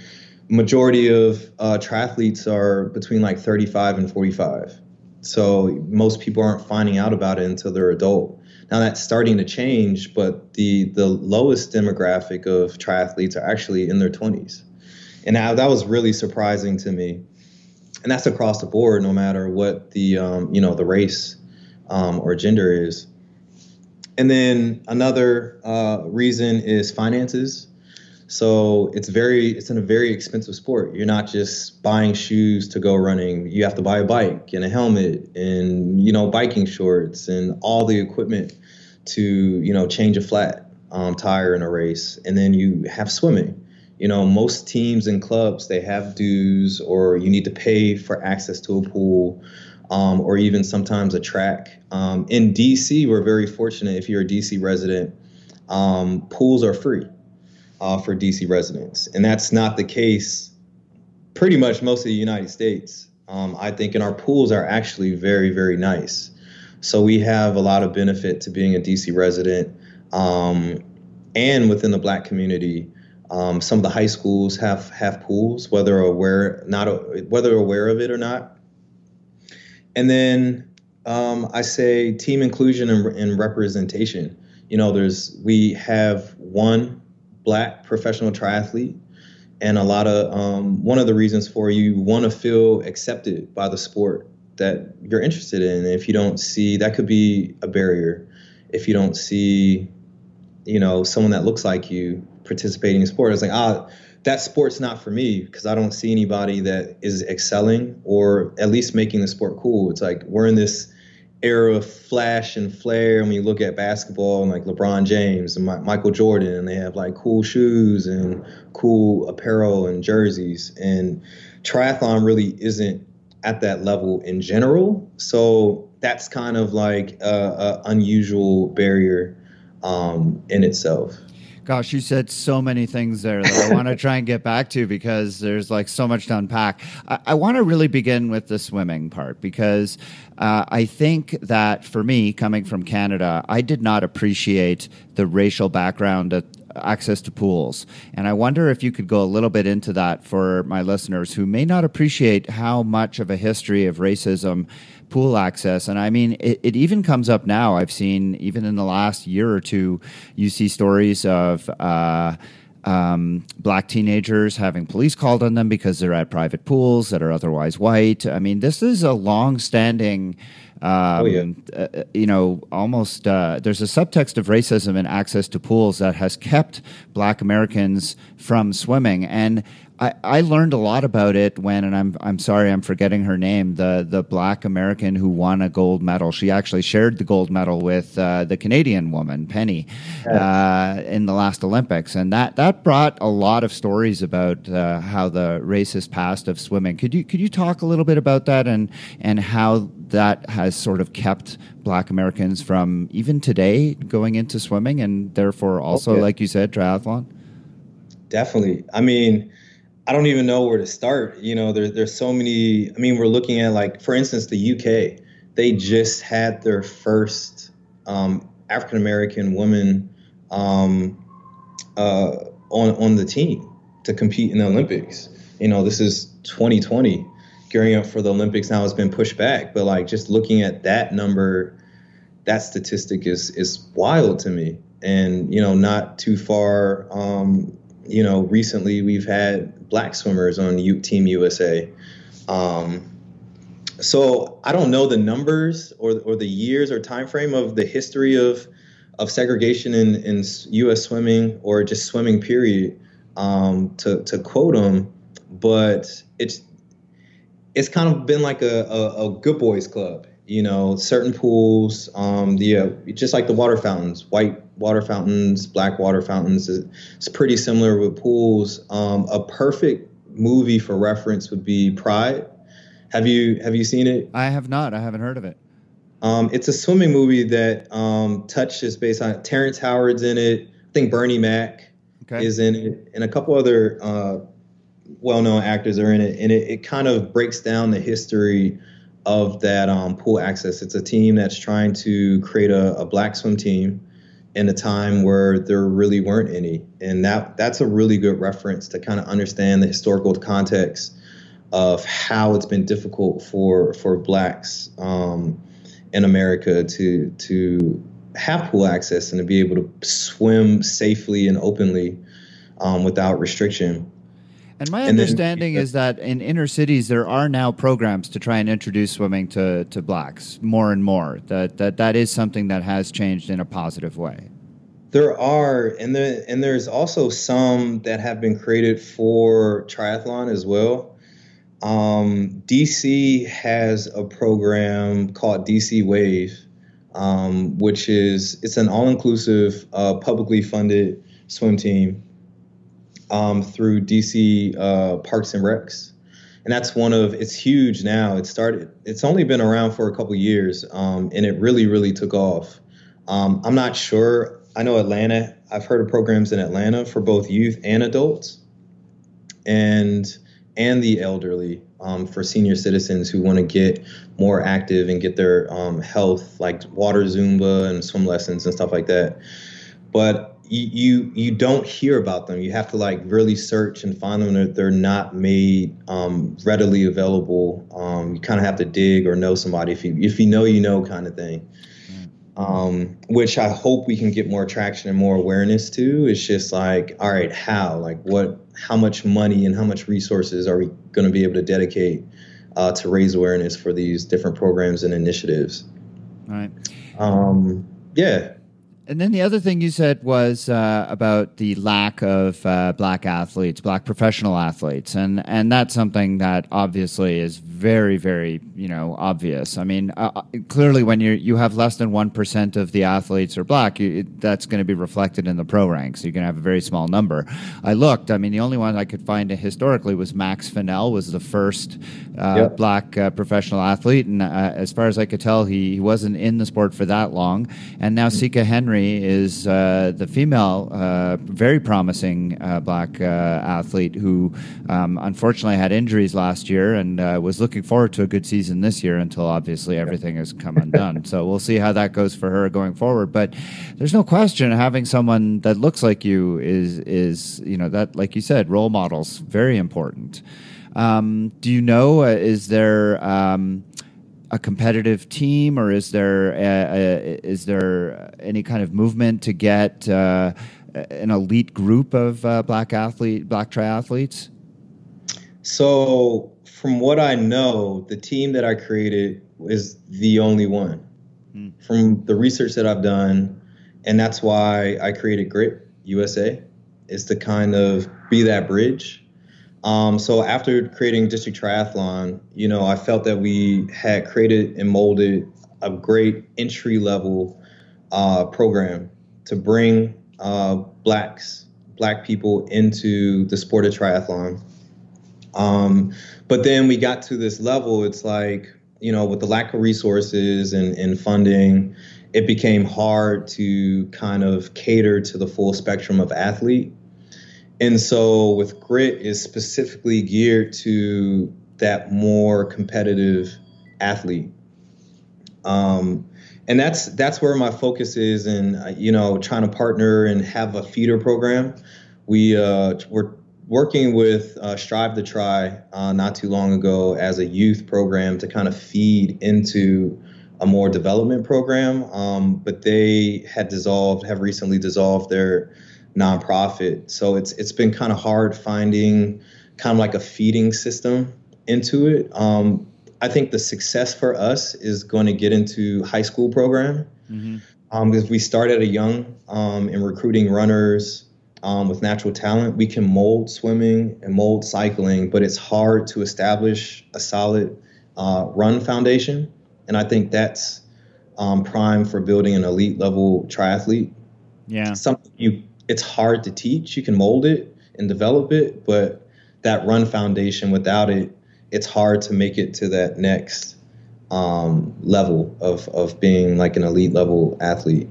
majority of uh, triathletes are between like 35 and 45. So most people aren't finding out about it until they're adult. Now that's starting to change, but the the lowest demographic of triathletes are actually in their 20s, and now that was really surprising to me. And that's across the board, no matter what the um, you know the race um, or gender is. And then another uh, reason is finances. So it's very it's in a very expensive sport. You're not just buying shoes to go running. You have to buy a bike and a helmet and you know biking shorts and all the equipment to you know change a flat um, tire in a race. And then you have swimming. You know, most teams and clubs they have dues, or you need to pay for access to a pool, um, or even sometimes a track. Um, in DC, we're very fortunate. If you're a DC resident, um, pools are free uh, for DC residents, and that's not the case. Pretty much most of the United States. Um, I think, and our pools are actually very, very nice. So we have a lot of benefit to being a DC resident, um, and within the Black community. Um, some of the high schools have have pools, whether aware not whether aware of it or not. And then um, I say team inclusion and, and, representation. You know, there's we have one black professional triathlete, and a lot of um, one of the reasons for you want to feel accepted by the sport that you're interested in. if you don't see that could be a barrier. If you don't see, you know, someone that looks like you participating in sport, it's like ah, that sport's not for me because I don't see anybody that is excelling or at least making the sport cool. It's like we're in this era of flash and flare. When you look at basketball and like LeBron James and Michael Jordan, and they have like cool shoes and cool apparel and jerseys. And triathlon really isn't at that level in general. So that's kind of like a, a unusual barrier um, in itself. Gosh, you said so many things there that I want to try and get back to because there's like so much to unpack. I, I want to really begin with the swimming part because uh, I think that for me, coming from Canada, I did not appreciate the racial background that access to pools. And I wonder if you could go a little bit into that for my listeners who may not appreciate how much of a history of racism pool access. And I mean, it, it, even comes up now. I've seen, even in the last year or two, you see stories of. Uh, um, black teenagers having police called on them because they're at private pools that are otherwise white. I mean, this is a long-standing, um, oh, yeah. uh, uh you know, almost. Uh, there's a subtext of racism in access to pools that has kept Black Americans from swimming, and I, I learned a lot about it when, and I'm I'm sorry I'm forgetting her name, the the black American who won a gold medal. She actually shared the gold medal with uh, the Canadian woman Penny uh, in the last Olympics, and that that brought a lot of stories about uh, how the racist past of swimming. Could you could you talk a little bit about that and and how that has sort of kept Black Americans from even today going into swimming, and therefore also, okay. like you said, triathlon. Definitely. I mean I don't even know where to start. You know, there, there's so many. I mean, we're looking at like, for instance, the UK. They just had their first um, African American woman um, uh, on on the team to compete in the Olympics. You know, this is 2020, gearing up for the Olympics. Now it's been pushed back, but like just looking at that number, that statistic is is wild to me. And you know, not too far. Um, you know, recently we've had black swimmers on U- Team USA. Um, so I don't know the numbers or or the years or time frame of the history of of segregation in, in U.S. swimming or just swimming period um, to to quote them, but it's it's kind of been like a, a, a good boys club. You know, certain pools, um, the uh, just like the water fountains, white water fountains, black water fountains. It's pretty similar with pools. Um, a perfect movie for reference would be Pride. Have you have you seen it? I have not. I haven't heard of it. Um, it's a swimming movie that um, touches based on Terrence Howard's in it. I think Bernie Mac okay. is in it, and a couple other uh, well-known actors are in it. And it, it kind of breaks down the history of that um, pool access. It's a team that's trying to create a, a black swim team in a time where there really weren't any. And that that's a really good reference to kind of understand the historical context of how it's been difficult for for blacks um, in America to to have pool access and to be able to swim safely and openly um, without restriction. And my and understanding then, is that in inner cities there are now programs to try and introduce swimming to, to blacks more and more. That, that that is something that has changed in a positive way. There are, and there, and there's also some that have been created for triathlon as well. Um, DC has a program called DC Wave, um, which is it's an all-inclusive, uh, publicly funded swim team um, through DC uh, Parks and Recs, and that's one of it's huge now. It started. It's only been around for a couple years, um, and it really really took off. Um, I'm not sure. I know Atlanta. I've heard of programs in Atlanta for both youth and adults, and and the elderly um, for senior citizens who want to get more active and get their um, health, like water Zumba and swim lessons and stuff like that. But you you don't hear about them. You have to like really search and find them. They're, they're not made um, readily available. Um, you kind of have to dig or know somebody if you if you know you know kind of thing. Um, which I hope we can get more traction and more awareness to. It's just like, all right, how? Like, what? How much money and how much resources are we going to be able to dedicate uh, to raise awareness for these different programs and initiatives? All right. Um, yeah, and then the other thing you said was uh, about the lack of uh, black athletes, black professional athletes, and and that's something that obviously is very, very you know obvious. I mean, uh, uh clearly when you you have less than one percent of the athletes are black, you, that's going to be reflected in the pro ranks. You're going to have a very small number. I looked. I mean, the only one I could find historically was Max Fennell was the first uh, yep. black uh, professional athlete, and as far as I could tell, he, he wasn't in the sport for that long. And now mm-hmm. Sika Henry is uh, the female, uh, very promising uh, black uh, athlete who um, unfortunately had injuries last year and uh, was looking forward to a good season this year until obviously everything has come undone. so we'll see how that goes for her going forward. But there's no question having someone that looks like you is is you know that like you said, role models very important. Um, do you know? Uh, is there? Um, a competitive team, or is there a, a, is there any kind of movement to get uh, an elite group of uh, black athlete black triathletes? So, from what I know, the team that I created is the only one. Hmm. From the research that I've done, and that's why I created Grit USA, is to kind of be that bridge um, so after creating District Triathlon, you know, I felt that we had created and molded a great entry level uh, program to bring uh, blacks, black people into the sport of triathlon. Um, but then we got to this level. It's like you know, with the lack of resources and, and funding, it became hard to kind of cater to the full spectrum of athlete. And so with grit is specifically geared to that more competitive athlete. Um, and that's that's where my focus is and you know trying to partner and have a feeder program we uh, we're working with uh, strive to try uh, not too long ago as a youth program to kind of feed into a more development program um, but they had dissolved have recently dissolved their nonprofit. So it's it's been kind of hard finding kind of like a feeding system into it. Um, I think the success for us is going to get into high school program mm-hmm. um, because we start at a young um, in recruiting runners um, with natural talent. We can mold swimming and mold cycling, but it's hard to establish a solid uh, run foundation. And I think that's um, prime for building an elite level triathlete. Yeah, something you it's hard to teach. You can mold it and develop it, but that run foundation without it, it's hard to make it to that next um, level of of being like an elite level athlete.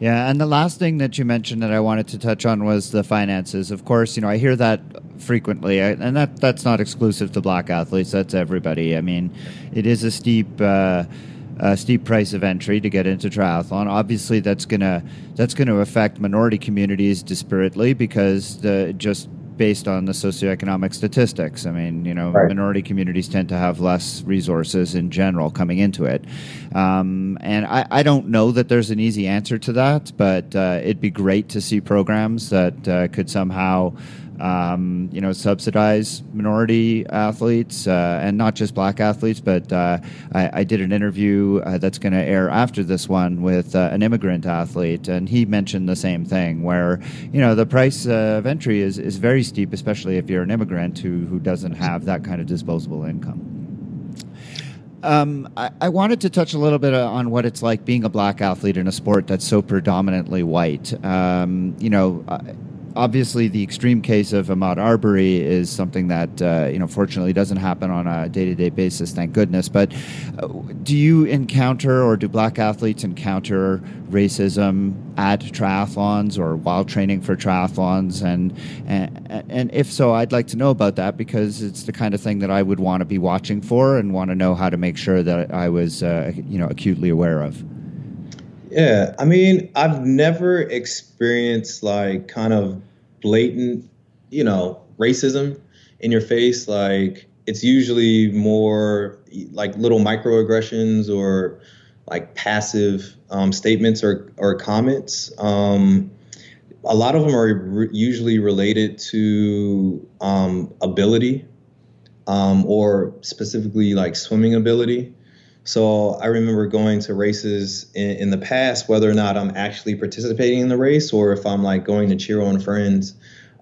Yeah, and the last thing that you mentioned that I wanted to touch on was the finances. Of course, you know I hear that frequently, and that that's not exclusive to black athletes. That's everybody. I mean, it is a steep. Uh, uh, steep price of entry to get into triathlon. Obviously, that's gonna that's gonna affect minority communities disparately because the, just based on the socioeconomic statistics. I mean, you know, right. minority communities tend to have less resources in general coming into it. Um, and I, I, don't know that there's an easy answer to that, but uh, it'd be great to see programs that uh, could somehow um, you know, subsidize minority athletes uh, and not just black athletes. But uh, I, I, did an interview uh, that's going to air after this one with uh, an immigrant athlete, and he mentioned the same thing, where you know the price of entry is, is very steep, especially if you're an immigrant who who doesn't have that kind of disposable income. Um, I, I, wanted to touch a little bit on what it's like being a black athlete in a sport that's so predominantly white. Um, you know, obviously, the extreme case of Ahmaud Arbery is something that uh, you know, fortunately, doesn't happen on a day-to-day basis. Thank goodness. But uh, do you encounter, or do black athletes encounter racism at triathlons or while training for triathlons? And, and and if so, I'd like to know about that because it's the kind of thing that I would want to be watching for and want to know how to make sure that I was, uh, you know, acutely aware of. Yeah, I mean, I've never experienced like kind of blatant, you know, racism in your face. Like it's usually more like little microaggressions or like passive um, statements or or comments. Um, a lot of them are re- usually related to um, ability um, or specifically like swimming ability. So I remember going to races in, in, the past, whether or not I'm actually participating in the race or if I'm like going to cheer on friends.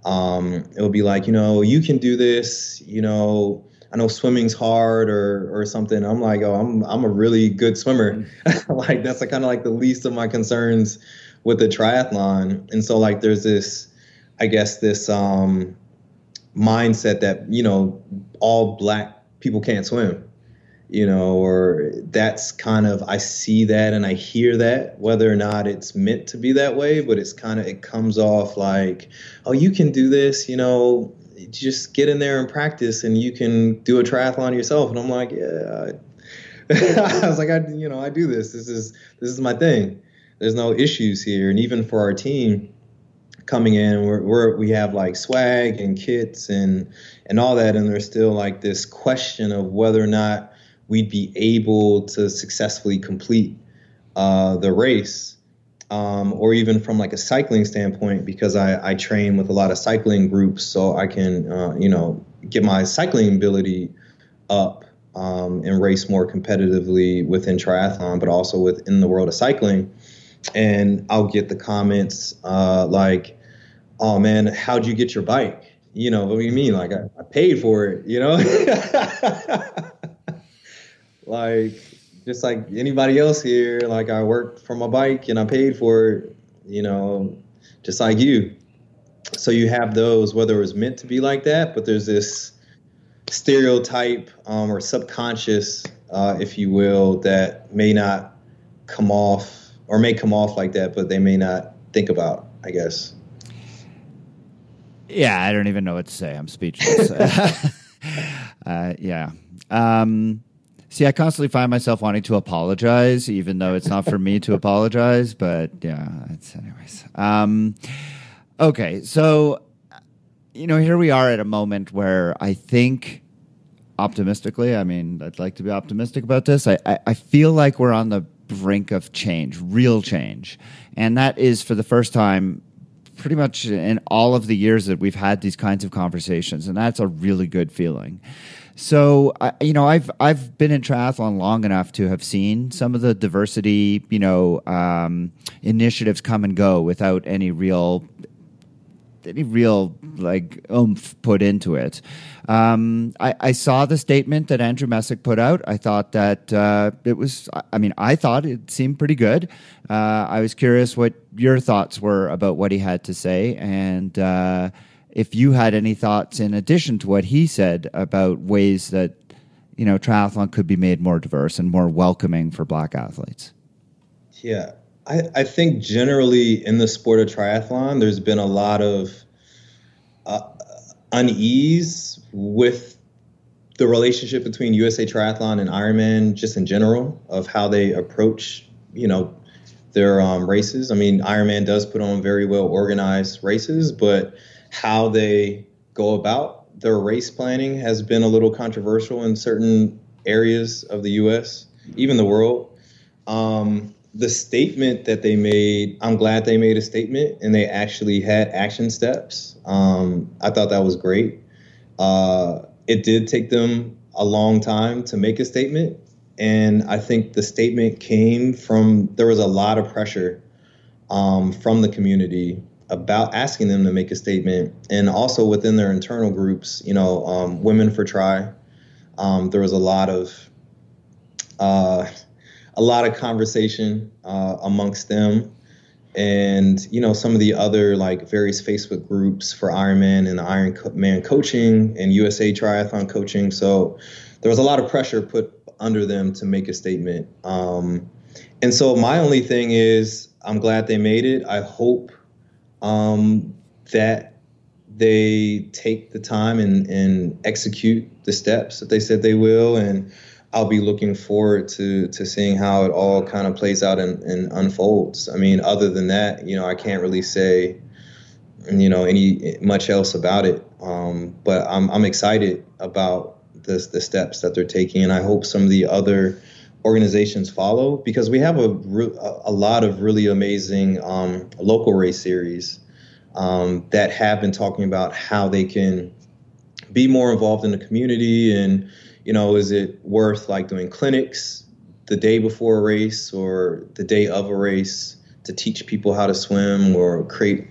Um, it would be like, you know, you can do this. You know, I know swimming's hard or or something. I'm like, oh, I'm I'm a really good swimmer. like that's kind of like the least of my concerns with the triathlon. And so like there's this, I guess this um, mindset that you know all black people can't swim you know, or that's kind of I see that and I hear that, whether or not it's meant to be that way, but it's kind of it comes off like, oh, you can do this, you know, just get in there and practice, and you can do a triathlon yourself. And I'm like, yeah, I was like, I, you know, I do this. This is this is my thing. There's no issues here, and even for our team coming in, we're, we're we have like swag and kits and and all that, and there's still like this question of whether or not we'd be able to successfully complete uh, the race. Um, or even from like a cycling standpoint, because I, I, train with a lot of cycling groups, so I can, uh, you know, get my cycling ability up um, and race more competitively within triathlon, but also within the world of cycling. And I'll get the comments uh, like, "Oh man, how'd you get your bike?" You know, what do you mean? Like I, I paid for it, you know? like just like anybody else here, like I worked for my bike and I paid for it, you know, just like you. So you have those, whether it was meant to be like that, but there's this stereotype um, or subconscious, uh, if you will, that may not come off or may come off like that, but they may not think about, I guess. Yeah, I don't even know what to say. I'm speechless. uh, yeah. Um, See, I constantly find myself wanting to apologize, even though it's not for me to apologize. But yeah, it's anyways. Um, okay, so you know, here we are at a moment where I think optimistically, I mean, I'd like to be optimistic about this. I, I, I feel like we're on the brink of change, real change. And that is for the first time pretty much in all of the years that we've had these kinds of conversations. And that's a really good feeling. So I, you know, I've I've been in triathlon long enough to have seen some of the diversity, you know, um, initiatives come and go without any real any real like oomph put into it. Um, I, I, saw the statement that Andrew Messick put out. I thought that uh, it was. I mean, I thought it seemed pretty good. Uh, I was curious what your thoughts were about what he had to say, and uh, if you had any thoughts in addition to what he said about ways that you know triathlon could be made more diverse and more welcoming for black athletes? Yeah. I, I think generally in the sport of triathlon there's been a lot of uh, unease with the relationship between usa triathlon and ironman just in general of how they approach you know their um, races. I mean ironman does put on very well organized races but how they go about their race planning has been a little controversial in certain areas of the U.S., even the world. Um, the statement that they made, I'm glad they made a statement and they actually had action steps. Um, I thought that was great. Uh, it did take them a long time to make a statement. And I think the statement came from, there was a lot of pressure um, from the community about asking them to make a statement, and also within their internal groups, you know, um, Women for Tri, um, there was a lot of uh, a lot of conversation uh, amongst them and you know some of the other like various Facebook groups for Ironman and the Ironman coaching and USA Triathlon coaching. So there was a lot of pressure put under them to make a statement. Um, and so my only thing is, I'm glad they made it. I hope um, that they take the time and, and execute the steps that they said they will. And I'll be looking forward to to seeing how it all kind of plays out and, and unfolds. I mean, other than that, you know, I can't really say, you know, any much else about it. Um, but I'm I'm excited about the the steps that they're taking, and I hope some of the other organizations follow because we have a a lot of really amazing um, local race series um, that have been talking about how they can be more involved in the community and you know, is it worth like doing clinics the day before a race or the day of a race to teach people how to swim or create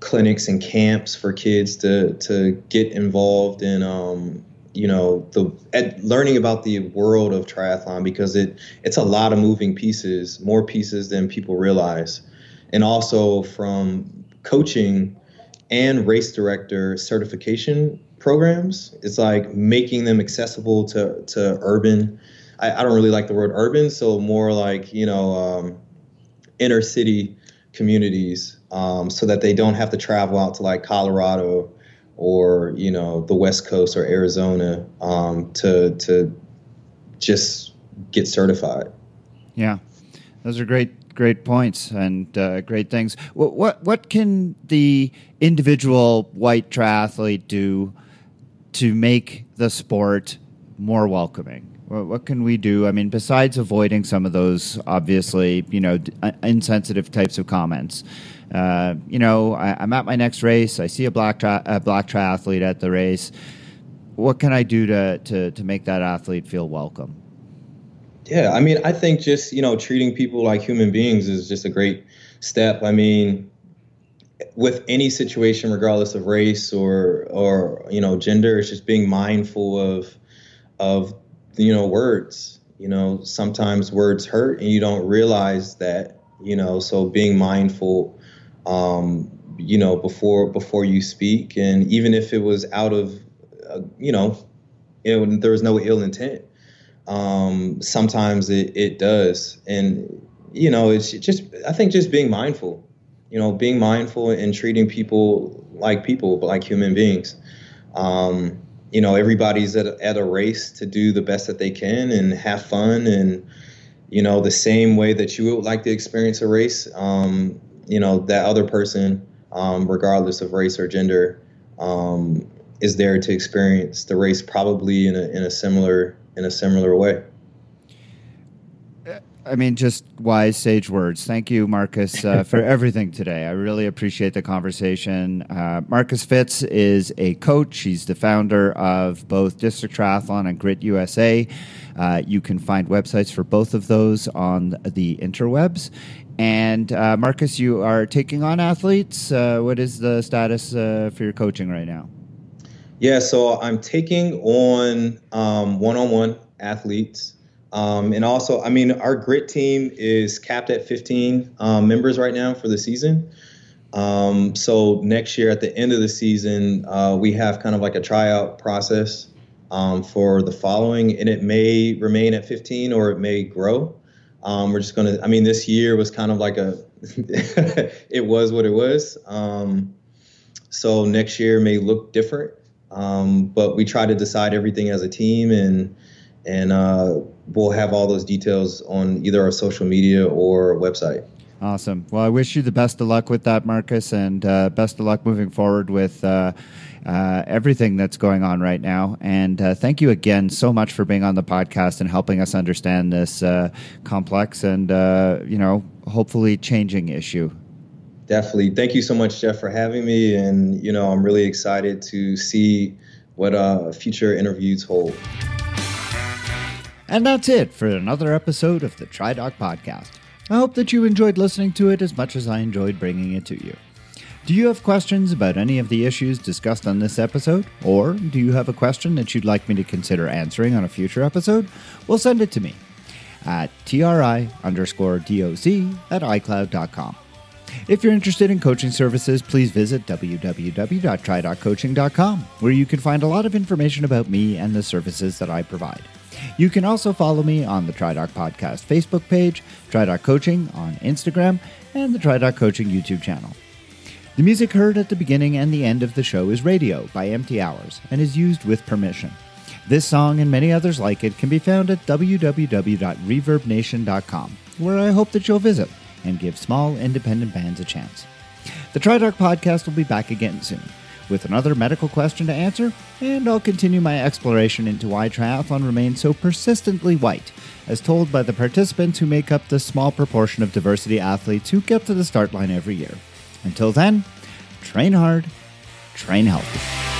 clinics and camps for kids to to get involved in um, you know the learning about the world of triathlon because it it's a lot of moving pieces more pieces than people realize and also from coaching and race director certification programs. It's like making them accessible to to urban. I, I don't really like the word urban, so more like you know um, inner city communities, um, so that they don't have to travel out to like Colorado or you know the West Coast or Arizona um, to to just get certified. Yeah, those are great great points and uh, great things. What, what what can the individual white triathlete do to make the sport more welcoming? What can we do? I mean, besides avoiding some of those obviously, you know, uh, insensitive types of comments. Uh, you know, I, am at my next race. I see a black tri- a black triathlete at the race. What can I do to, to to make that athlete feel welcome? Yeah, I mean, I think just you know treating people like human beings is just a great step. I mean, with any situation, regardless of race or or you know gender, it's just being mindful of of you know words. You know, sometimes words hurt, and you don't realize that. You know, so being mindful, um, you know, before before you speak, and even if it was out of, uh, you know, it, there was no ill intent. Um, sometimes it, it does, and you know, it's just I think just being mindful you know, being mindful and treating people like people, but like human beings. Um, you know, everybody's at at a race to do the best that they can and have fun and, you know, the same way that you would like to experience a race, um, you know, that other person, um, regardless of race or gender, um, is there to experience the race probably in a, in a similar in a similar way. I mean, just wise, sage words. Thank you, Marcus, uh, for everything today. I really appreciate the conversation. Uh, Marcus Fitz is a coach. He's the founder of both District Triathlon and Grit USA. Uh, you can find websites for both of those on the interwebs. And uh, Marcus, you are taking on athletes. Uh, what is the status uh, for your coaching right now? Yeah, so I'm taking on one on one athletes. Um, and also, I mean, our grit team is capped at 15 um, members right now for the season. Um, so next year, at the end of the season, uh, we have kind of like a tryout process um, for the following, and it may remain at 15 or it may grow. Um, we're just gonna. I mean, this year was kind of like a. it was what it was. Um, so next year may look different, but we try to decide everything as a team and and uh, we'll have all those details on either our social media or website. Awesome. Well, I wish you the best of luck with that, Marcus, and uh, best of luck moving forward with uh, uh, everything that's going on right now. And uh, thank you again so much for being on the podcast and helping us understand this uh, complex and, uh, you know, hopefully changing issue. Definitely. Thank you so much, Jeff, for having me. And, you know, I'm really excited to see what future interviews hold. And that's it for another episode of the TriDoc Podcast. I hope that you enjoyed listening to it as much as I enjoyed bringing it to you. Do you have questions about any of the issues discussed on this episode? Or do you have a question that you'd like me to consider answering on a future episode? Well, send it to me at tri underscore doc at icloud.com. If you're interested in coaching services, please visit www.try.coaching.com, where you can find a lot of information about me and the services that I provide. You can also follow me on the TriDoc Podcast Facebook page, TriDoc Coaching on Instagram, and the TriDoc Coaching YouTube channel. The music heard at the beginning and the end of the show is Radio by Empty Hours and is used with permission. This song and many others like it can be found at www.reverbnation.com, where I hope that you'll visit and give small independent bands a chance. The TriDoc podcast will be back again soon with another medical question to answer, and I'll continue my exploration into why triathlon remains so persistently white, as told by the participants who make up the small proportion of diversity athletes who get to the start line every year. Until then, train hard, train healthy.